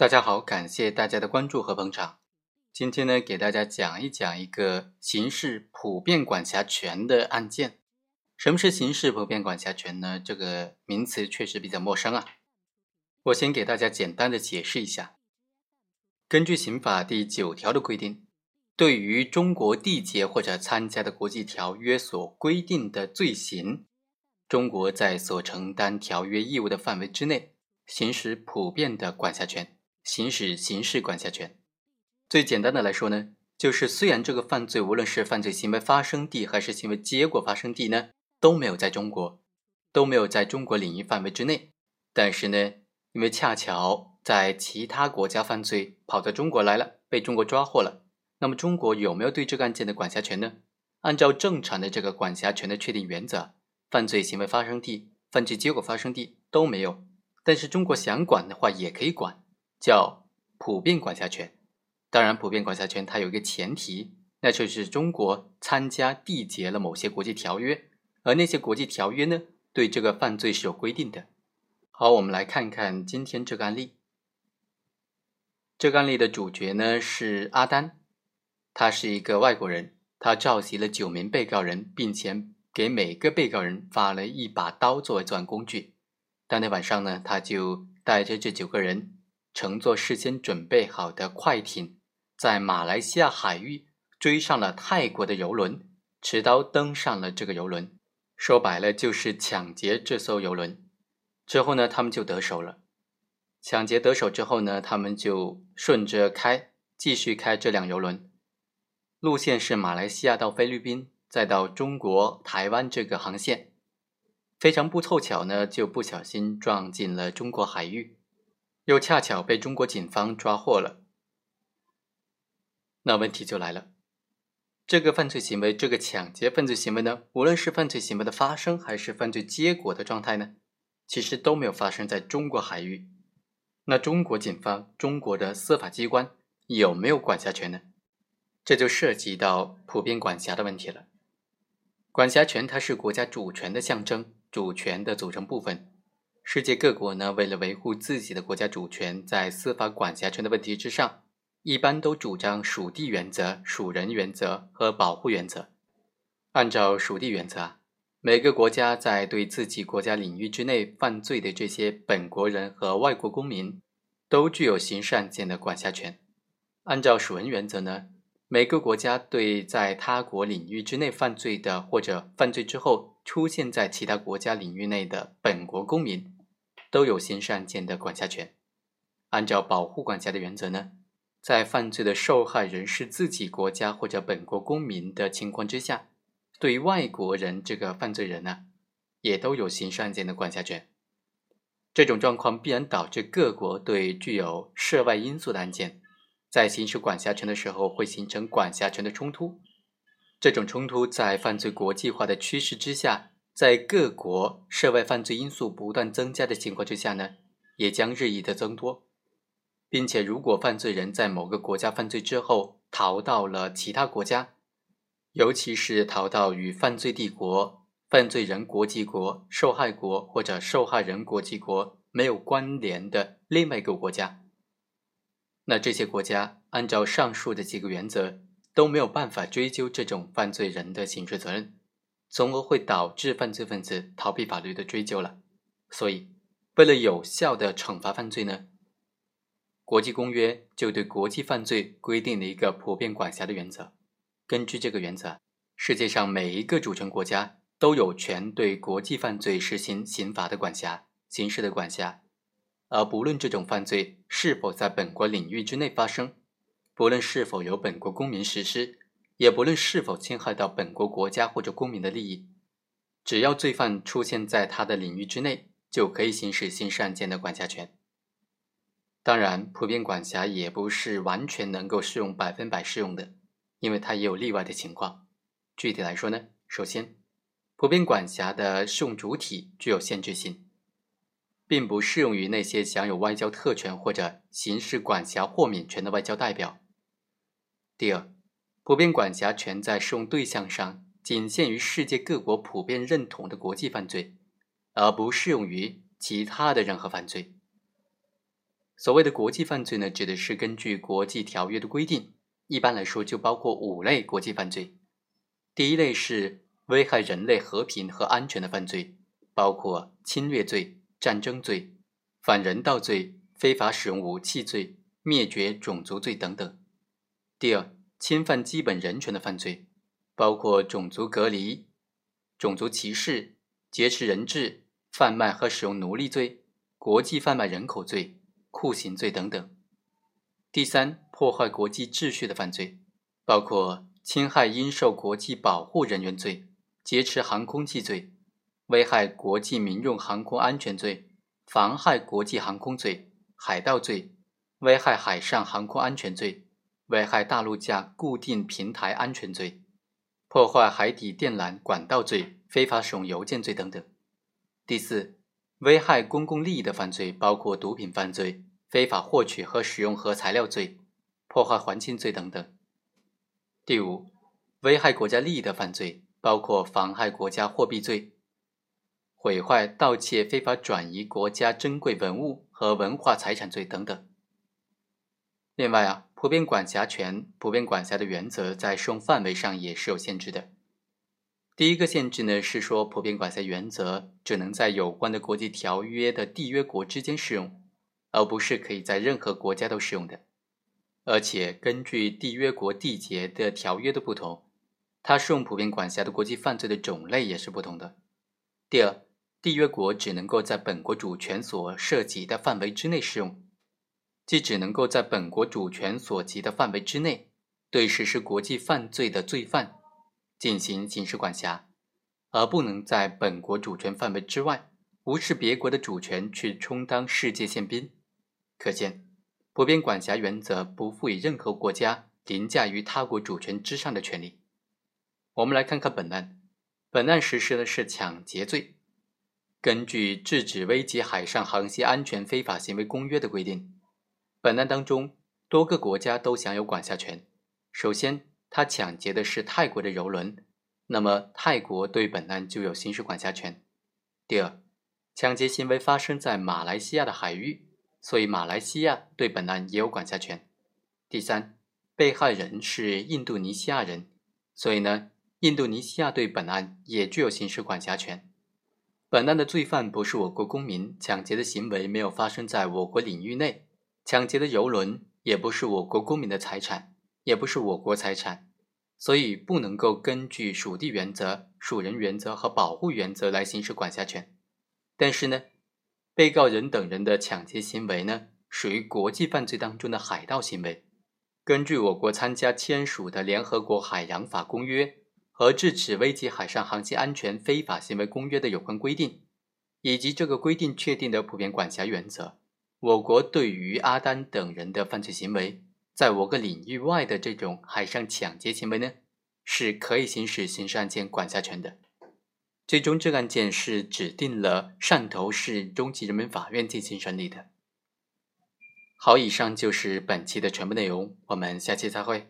大家好，感谢大家的关注和捧场。今天呢，给大家讲一讲一个刑事普遍管辖权的案件。什么是刑事普遍管辖权呢？这个名词确实比较陌生啊。我先给大家简单的解释一下。根据刑法第九条的规定，对于中国缔结或者参加的国际条约所规定的罪行，中国在所承担条约义务的范围之内，行使普遍的管辖权。行使刑事管辖权，最简单的来说呢，就是虽然这个犯罪无论是犯罪行为发生地还是行为结果发生地呢，都没有在中国，都没有在中国领域范围之内，但是呢，因为恰巧在其他国家犯罪跑到中国来了，被中国抓获了，那么中国有没有对这个案件的管辖权呢？按照正常的这个管辖权的确定原则，犯罪行为发生地、犯罪结果发生地都没有，但是中国想管的话也可以管。叫普遍管辖权，当然，普遍管辖权它有一个前提，那就是中国参加缔结了某些国际条约，而那些国际条约呢，对这个犯罪是有规定的。好，我们来看看今天这个案例。这个案例的主角呢是阿丹，他是一个外国人，他召集了九名被告人，并且给每个被告人发了一把刀作为作案工具。当天晚上呢，他就带着这九个人。乘坐事先准备好的快艇，在马来西亚海域追上了泰国的游轮，持刀登上了这个游轮。说白了就是抢劫这艘游轮。之后呢，他们就得手了。抢劫得手之后呢，他们就顺着开，继续开这辆游轮，路线是马来西亚到菲律宾，再到中国台湾这个航线。非常不凑巧呢，就不小心撞进了中国海域。又恰巧被中国警方抓获了，那问题就来了：这个犯罪行为，这个抢劫犯罪行为呢，无论是犯罪行为的发生，还是犯罪结果的状态呢，其实都没有发生在中国海域。那中国警方、中国的司法机关有没有管辖权呢？这就涉及到普遍管辖的问题了。管辖权它是国家主权的象征，主权的组成部分。世界各国呢，为了维护自己的国家主权，在司法管辖权的问题之上，一般都主张属地原则、属人原则和保护原则。按照属地原则，每个国家在对自己国家领域之内犯罪的这些本国人和外国公民，都具有刑事案件的管辖权。按照属人原则呢，每个国家对在他国领域之内犯罪的或者犯罪之后出现在其他国家领域内的本国公民。都有刑事案件的管辖权。按照保护管辖的原则呢，在犯罪的受害人是自己国家或者本国公民的情况之下，对于外国人这个犯罪人呢，也都有刑事案件的管辖权。这种状况必然导致各国对具有涉外因素的案件，在行使管辖权的时候会形成管辖权的冲突。这种冲突在犯罪国际化的趋势之下。在各国涉外犯罪因素不断增加的情况之下呢，也将日益的增多，并且如果犯罪人在某个国家犯罪之后逃到了其他国家，尤其是逃到与犯罪帝国、犯罪人国籍国、受害国或者受害人国籍国没有关联的另外一个国家，那这些国家按照上述的几个原则都没有办法追究这种犯罪人的刑事责任。从而会导致犯罪分子逃避法律的追究了。所以，为了有效的惩罚犯罪呢，国际公约就对国际犯罪规定了一个普遍管辖的原则。根据这个原则，世界上每一个主权国家都有权对国际犯罪实行刑法的管辖、刑事的管辖，而不论这种犯罪是否在本国领域之内发生，不论是否由本国公民实施。也不论是否侵害到本国国家或者公民的利益，只要罪犯出现在他的领域之内，就可以行使刑事案件的管辖权。当然，普遍管辖也不是完全能够适用、百分百适用的，因为它也有例外的情况。具体来说呢，首先，普遍管辖的适用主体具有限制性，并不适用于那些享有外交特权或者刑事管辖豁免权的外交代表。第二。普遍管辖权在适用对象上仅限于世界各国普遍认同的国际犯罪，而不适用于其他的任何犯罪。所谓的国际犯罪呢，指的是根据国际条约的规定，一般来说就包括五类国际犯罪。第一类是危害人类和平和安全的犯罪，包括侵略罪、战争罪、反人道罪、非法使用武器罪、灭绝种族罪等等。第二，侵犯基本人权的犯罪，包括种族隔离、种族歧视、劫持人质、贩卖和使用奴隶罪、国际贩卖人口罪。酷刑罪等等。第三，破坏国际秩序的犯罪，包括侵害应受国际保护人员罪、劫持航空器罪、危害国际民用航空安全罪、妨害国际航空罪、海盗罪、危害海上航空安全罪、危害大陆架固定平台安全罪、破坏海底电缆管道罪、非法使用邮件罪等等。第四。危害公共利益的犯罪包括毒品犯罪、非法获取和使用核材料罪、破坏环境罪等等。第五，危害国家利益的犯罪包括妨害国家货币罪、毁坏、盗窃、非法转移国家珍贵文物和文化财产罪等等。另外啊，普遍管辖权、普遍管辖的原则在适用范围上也是有限制的。第一个限制呢，是说普遍管辖原则只能在有关的国际条约的缔约国之间适用，而不是可以在任何国家都适用的。而且根据缔约国缔结的条约的不同，它适用普遍管辖的国际犯罪的种类也是不同的。第二，缔约国只能够在本国主权所涉及的范围之内适用，即只能够在本国主权所及的范围之内对实施国际犯罪的罪犯。进行刑事管辖，而不能在本国主权范围之外无视别国的主权去充当世界宪兵。可见，普遍管辖原则不赋予任何国家凌驾于他国主权之上的权利。我们来看看本案，本案实施的是抢劫罪。根据《制止危及海上航行安全非法行为公约》的规定，本案当中多个国家都享有管辖权。首先，他抢劫的是泰国的游轮，那么泰国对本案就有刑事管辖权。第二，抢劫行为发生在马来西亚的海域，所以马来西亚对本案也有管辖权。第三，被害人是印度尼西亚人，所以呢，印度尼西亚对本案也具有刑事管辖权。本案的罪犯不是我国公民，抢劫的行为没有发生在我国领域内，抢劫的游轮也不是我国公民的财产。也不是我国财产，所以不能够根据属地原则、属人原则和保护原则来行使管辖权。但是呢，被告人等人的抢劫行为呢，属于国际犯罪当中的海盗行为。根据我国参加签署的《联合国海洋法公约》和《制止危及海上航行安全非法行为公约》的有关规定，以及这个规定确定的普遍管辖原则，我国对于阿丹等人的犯罪行为。在我国领域外的这种海上抢劫行为呢，是可以行使刑事案件管辖权的。最终，这个案件是指定了汕头市中级人民法院进行审理的。好，以上就是本期的全部内容，我们下期再会。